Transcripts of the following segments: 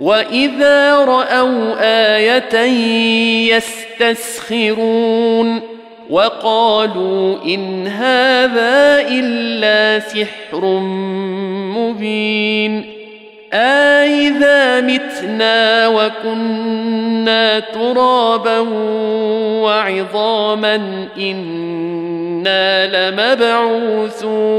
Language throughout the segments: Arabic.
واذا راوا إيه يستسخرون وقالوا ان هذا الا سحر مبين أإذا متنا وكنا ترابا وعظاما إنا لمبعوثون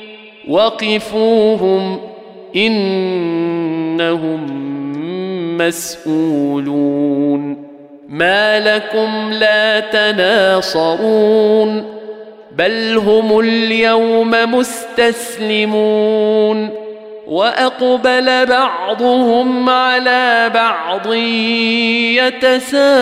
وقفوهم إنهم مسؤولون ما لكم لا تناصرون بل هم اليوم مستسلمون وأقبل بعضهم على بعض يتساءلون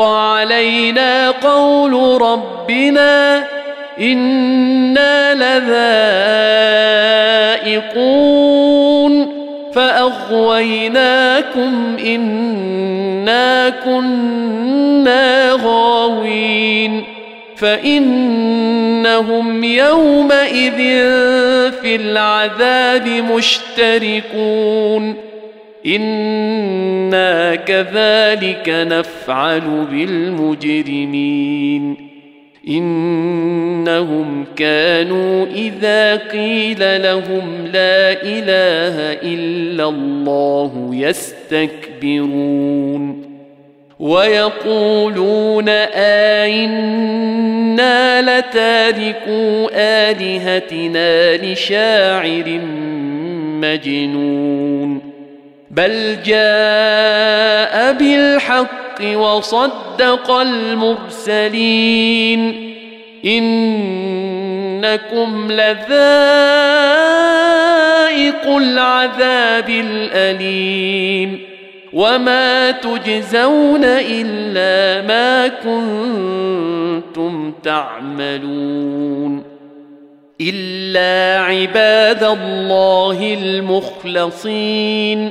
علينا قول ربنا أنا لذائقون فاغويناكم انا كنا غاوين فانهم يومئذ في العذاب مشتركون أنا كذلك نفعل بالمجرمين انهم كانوا اذا قيل لهم لا اله الا الله يستكبرون ويقولون أئنا لتاركو آلهتنا لشاعر مجنون بل جاء بالحق وصدق المرسلين. إنكم لذائق العذاب الأليم. وما تجزون إلا ما كنتم تعملون. إلا عباد الله المخلصين.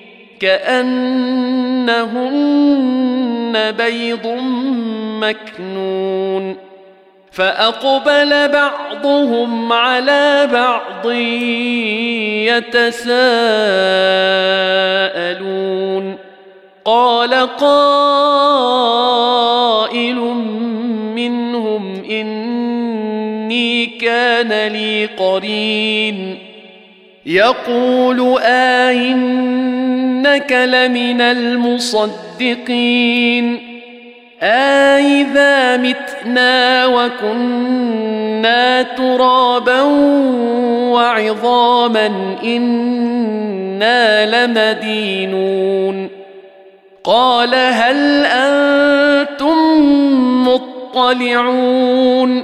كأنهن بيض مكنون فأقبل بعضهم على بعض يتساءلون قال قائل منهم إني كان لي قرين يقول آئنك لمن المصدقين أإذا متنا وكنا ترابا وعظاما إنا لمدينون قال هل أنتم مطلعون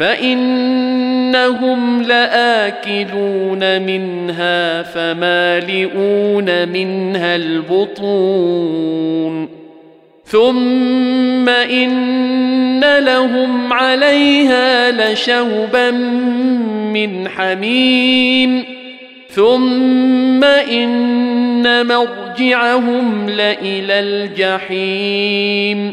فإنهم لآكلون منها فمالئون منها البطون. ثم إن لهم عليها لشوبا من حميم. ثم إن مرجعهم لإلى الجحيم.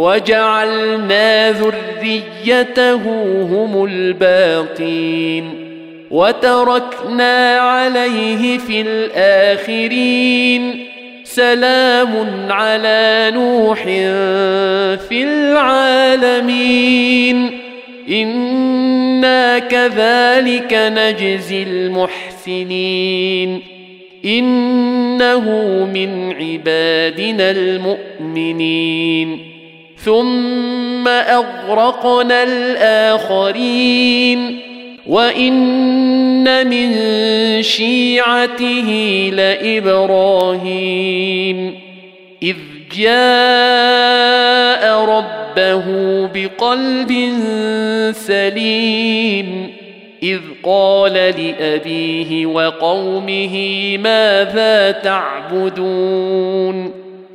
وجعلنا ذريته هم الباقين وتركنا عليه في الآخرين سلام على نوح في العالمين إنا كذلك نجزي المحسنين إنه من عبادنا المؤمنين ثم اغرقنا الاخرين وان من شيعته لابراهيم اذ جاء ربه بقلب سليم اذ قال لابيه وقومه ماذا تعبدون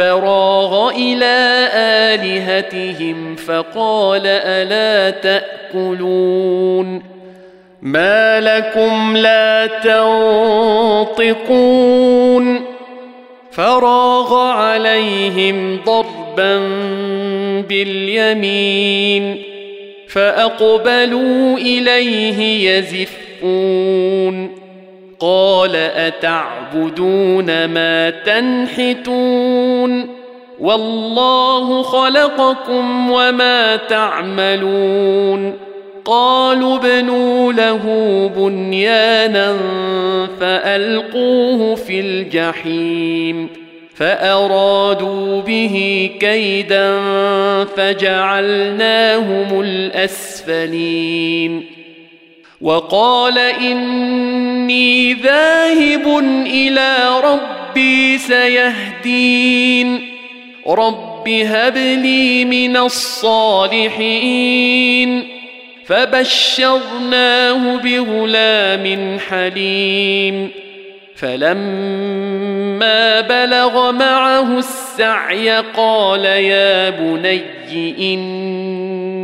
فراغ إلى آلهتهم فقال ألا تأكلون؟ ما لكم لا تنطقون؟ فراغ عليهم ضربا باليمين فأقبلوا إليه يزفون. قال أتعبدون ما تنحتون والله خلقكم وما تعملون قالوا ابنوا له بنيانا فألقوه في الجحيم فأرادوا به كيدا فجعلناهم الأسفلين وقال إني ذاهب إلى ربي سيهدين. رب هب لي من الصالحين. فبشرناه بغلام حليم. فلما بلغ معه السعي قال يا بني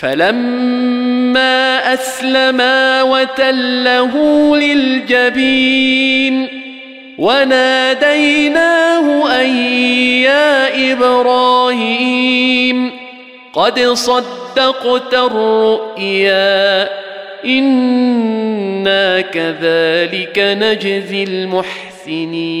فلما أسلما وتله للجبين وناديناه أن يا إبراهيم قد صدقت الرؤيا إنا كذلك نجزي المحسنين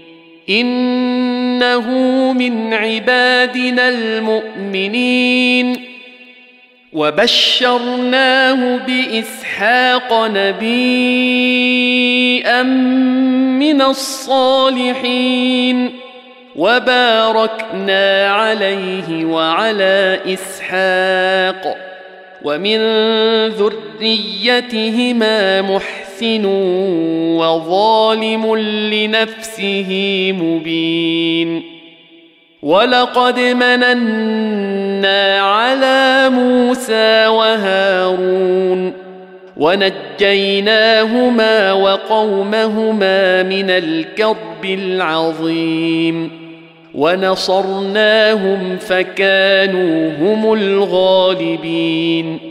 إنه من عبادنا المؤمنين. وبشرناه بإسحاق نبيا من الصالحين. وباركنا عليه وعلى إسحاق. ومن ذريتهما محسن وظالم لنفسه مبين ولقد مننا على موسى وهارون ونجيناهما وقومهما من الكرب العظيم ونصرناهم فكانوا هم الغالبين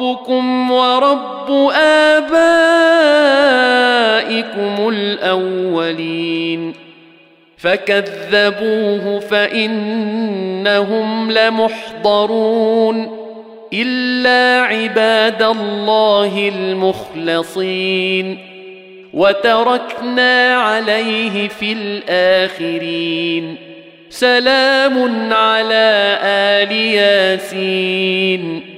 ربكم ورب آبائكم الأولين. فكذبوه فإنهم لمحضرون. إلا عباد الله المخلصين. وتركنا عليه في الآخرين. سلام على آل ياسين.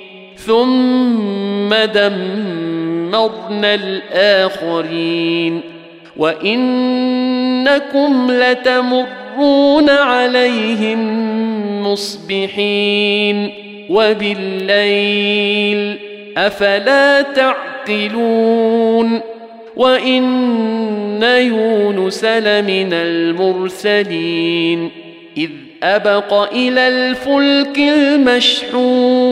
ثم دمرنا الآخرين وإنكم لتمرون عليهم مصبحين وبالليل أفلا تعقلون وإن يونس لمن المرسلين إذ أبق إلى الفلك المشحون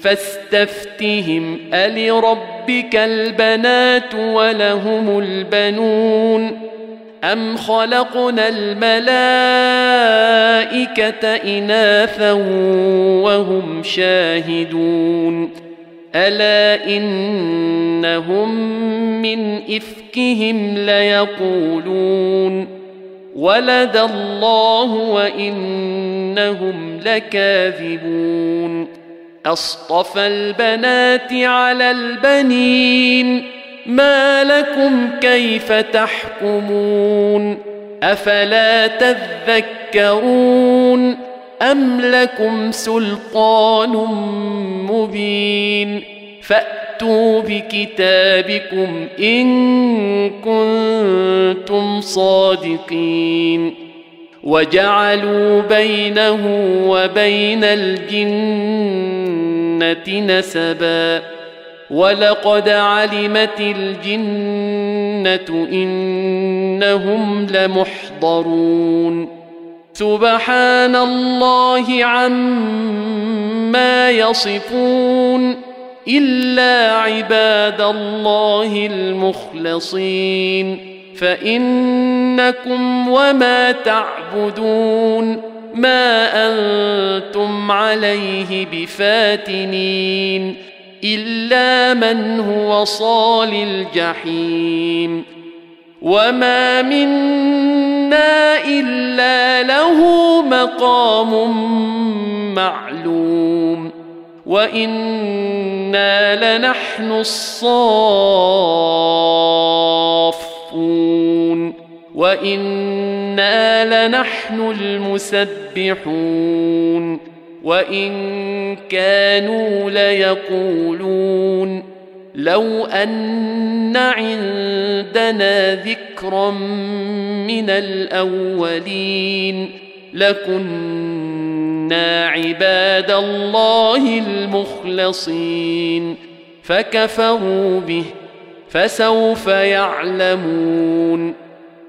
فاستفتهم الربك البنات ولهم البنون؟ أم خلقنا الملائكة إناثا وهم شاهدون؟ ألا إنهم من إفكهم ليقولون؟ ولد الله وإنهم لكاذبون. أصطفى البنات على البنين. ما لكم كيف تحكمون؟ أفلا تذكرون أم لكم سلطان مبين؟ فأتوا بكتابكم إن كنتم صادقين. وجعلوا بينه وبين الجنة نسبا. ولقد علمت الجنة إنهم لمحضرون. سبحان الله عما يصفون. إلا عباد الله المخلصين. فإنكم وما تعبدون. ما أنتم عليه بفاتنين إلا من هو صال الجحيم وما منا إلا له مقام معلوم وإنا لنحن الصافون وأنا لنحن المسبحون وان كانوا ليقولون لو ان عندنا ذكرا من الاولين لكنا عباد الله المخلصين فكفروا به فسوف يعلمون